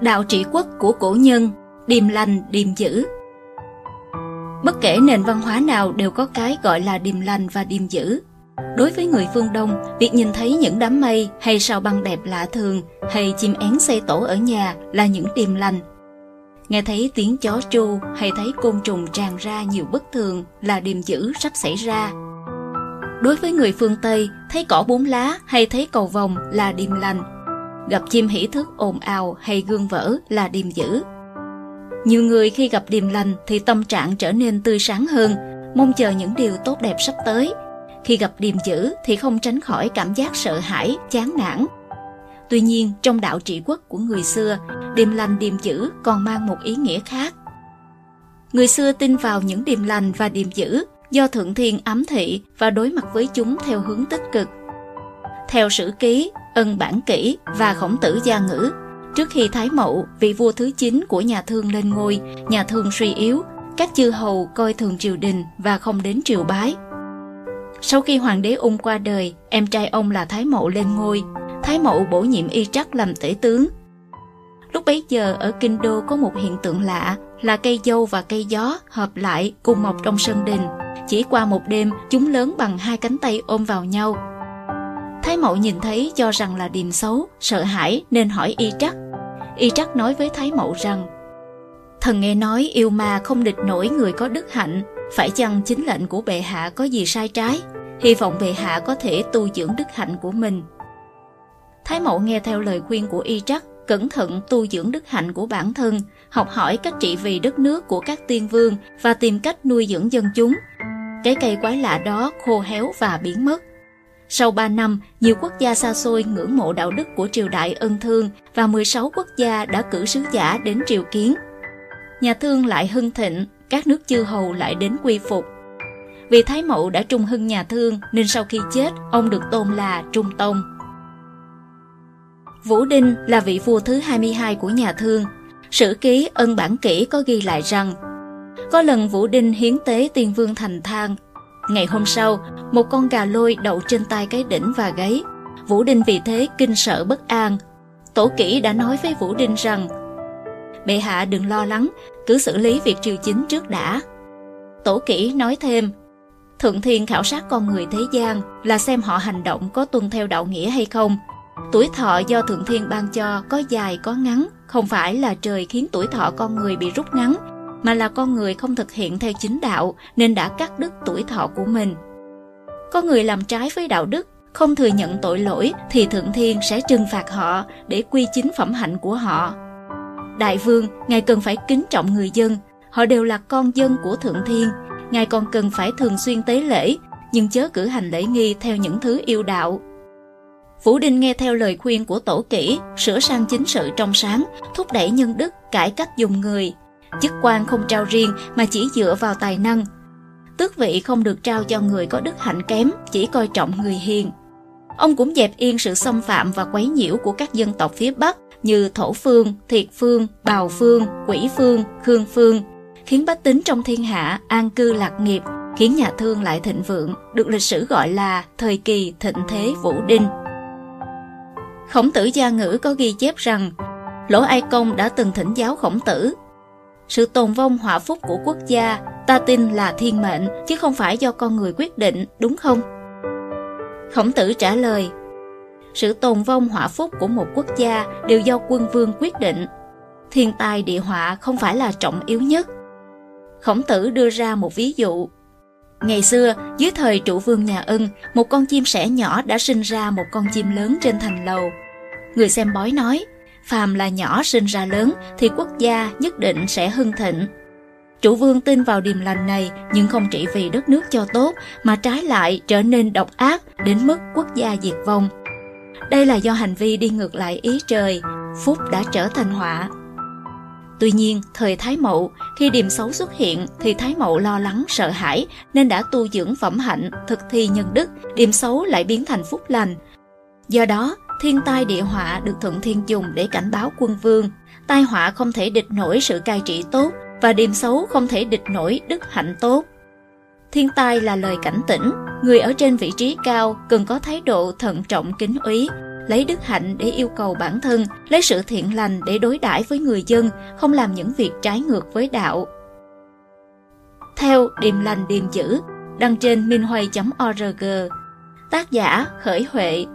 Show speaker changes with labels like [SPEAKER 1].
[SPEAKER 1] Đạo trị quốc của cổ nhân, điềm lành, điềm dữ. Bất kể nền văn hóa nào đều có cái gọi là điềm lành và điềm dữ. Đối với người phương Đông, việc nhìn thấy những đám mây hay sao băng đẹp lạ thường hay chim én xây tổ ở nhà là những điềm lành. Nghe thấy tiếng chó tru hay thấy côn trùng tràn ra nhiều bất thường là điềm dữ sắp xảy ra. Đối với người phương Tây, thấy cỏ bốn lá hay thấy cầu vồng là điềm lành. Gặp chim hỉ thức ồn ào hay gương vỡ là điềm dữ. Nhiều người khi gặp điềm lành thì tâm trạng trở nên tươi sáng hơn, mong chờ những điều tốt đẹp sắp tới. Khi gặp điềm dữ thì không tránh khỏi cảm giác sợ hãi, chán nản. Tuy nhiên, trong đạo trị quốc của người xưa, điềm lành điềm dữ còn mang một ý nghĩa khác. Người xưa tin vào những điềm lành và điềm dữ do Thượng Thiên ám thị và đối mặt với chúng theo hướng tích cực. Theo sử ký, ân bản kỷ và khổng tử gia ngữ, trước khi Thái Mậu, vị vua thứ 9 của nhà Thương lên ngôi, nhà Thương suy yếu, các chư hầu coi thường triều đình và không đến triều bái. Sau khi hoàng đế ung qua đời, em trai ông là Thái Mậu lên ngôi, Thái Mậu bổ nhiệm Y Trắc làm tể tướng. Lúc bấy giờ ở Kinh Đô có một hiện tượng lạ là cây dâu và cây gió hợp lại cùng mọc trong sân đình. Chỉ qua một đêm, chúng lớn bằng hai cánh tay ôm vào nhau. Thái Mậu nhìn thấy cho rằng là điềm xấu, sợ hãi nên hỏi Y Trắc. Y Trắc nói với Thái Mậu rằng Thần nghe nói yêu ma không địch nổi người có đức hạnh, phải chăng chính lệnh của bệ hạ có gì sai trái? Hy vọng bệ hạ có thể tu dưỡng đức hạnh của mình. Thái Mậu nghe theo lời khuyên của Y Trắc, cẩn thận tu dưỡng đức hạnh của bản thân, học hỏi cách trị vì đất nước của các tiên vương và tìm cách nuôi dưỡng dân chúng. Cái cây quái lạ đó khô héo và biến mất. Sau 3 năm, nhiều quốc gia xa xôi ngưỡng mộ đạo đức của triều đại ân thương và 16 quốc gia đã cử sứ giả đến triều kiến. Nhà thương lại hưng thịnh, các nước chư hầu lại đến quy phục. Vì Thái Mậu đã trung hưng nhà thương nên sau khi chết, ông được tôn là Trung Tông. Vũ Đinh là vị vua thứ 22 của nhà thương. Sử ký ân bản kỷ có ghi lại rằng có lần Vũ Đinh hiến tế tiên vương thành thang. Ngày hôm sau, một con gà lôi đậu trên tay cái đỉnh và gáy. Vũ Đinh vì thế kinh sợ bất an. Tổ kỷ đã nói với Vũ Đinh rằng Bệ hạ đừng lo lắng, cứ xử lý việc triều chính trước đã. Tổ kỷ nói thêm Thượng Thiên khảo sát con người thế gian là xem họ hành động có tuân theo đạo nghĩa hay không – Tuổi thọ do Thượng Thiên ban cho có dài có ngắn, không phải là trời khiến tuổi thọ con người bị rút ngắn, mà là con người không thực hiện theo chính đạo nên đã cắt đứt tuổi thọ của mình. Có người làm trái với đạo đức, không thừa nhận tội lỗi thì Thượng Thiên sẽ trừng phạt họ để quy chính phẩm hạnh của họ. Đại vương, Ngài cần phải kính trọng người dân, họ đều là con dân của Thượng Thiên, Ngài còn cần phải thường xuyên tế lễ, nhưng chớ cử hành lễ nghi theo những thứ yêu đạo, Vũ Đinh nghe theo lời khuyên của tổ kỹ, sửa sang chính sự trong sáng, thúc đẩy nhân đức, cải cách dùng người. Chức quan không trao riêng mà chỉ dựa vào tài năng. Tước vị không được trao cho người có đức hạnh kém, chỉ coi trọng người hiền. Ông cũng dẹp yên sự xâm phạm và quấy nhiễu của các dân tộc phía Bắc như Thổ Phương, Thiệt Phương, Bào Phương, Quỷ Phương, Khương Phương, khiến bách tính trong thiên hạ an cư lạc nghiệp, khiến nhà thương lại thịnh vượng, được lịch sử gọi là thời kỳ thịnh thế Vũ Đinh. Khổng tử gia ngữ có ghi chép rằng Lỗ Ai Công đã từng thỉnh giáo khổng tử. Sự tồn vong họa phúc của quốc gia ta tin là thiên mệnh chứ không phải do con người quyết định, đúng không? Khổng tử trả lời Sự tồn vong họa phúc của một quốc gia đều do quân vương quyết định. Thiên tai địa họa không phải là trọng yếu nhất. Khổng tử đưa ra một ví dụ Ngày xưa, dưới thời trụ vương nhà ân, một con chim sẻ nhỏ đã sinh ra một con chim lớn trên thành lầu. Người xem bói nói, phàm là nhỏ sinh ra lớn thì quốc gia nhất định sẽ hưng thịnh. Chủ vương tin vào điềm lành này nhưng không chỉ vì đất nước cho tốt mà trái lại trở nên độc ác đến mức quốc gia diệt vong. Đây là do hành vi đi ngược lại ý trời, phúc đã trở thành họa. Tuy nhiên, thời Thái Mậu, khi điềm xấu xuất hiện thì Thái Mậu lo lắng, sợ hãi nên đã tu dưỡng phẩm hạnh, thực thi nhân đức, điềm xấu lại biến thành phúc lành. Do đó, thiên tai địa họa được Thượng Thiên dùng để cảnh báo quân vương. Tai họa không thể địch nổi sự cai trị tốt và điềm xấu không thể địch nổi đức hạnh tốt. Thiên tai là lời cảnh tỉnh, người ở trên vị trí cao cần có thái độ thận trọng kính úy, lấy đức hạnh để yêu cầu bản thân, lấy sự thiện lành để đối đãi với người dân, không làm những việc trái ngược với đạo. Theo Điềm lành điềm dữ, đăng trên minhoay.org Tác giả Khởi Huệ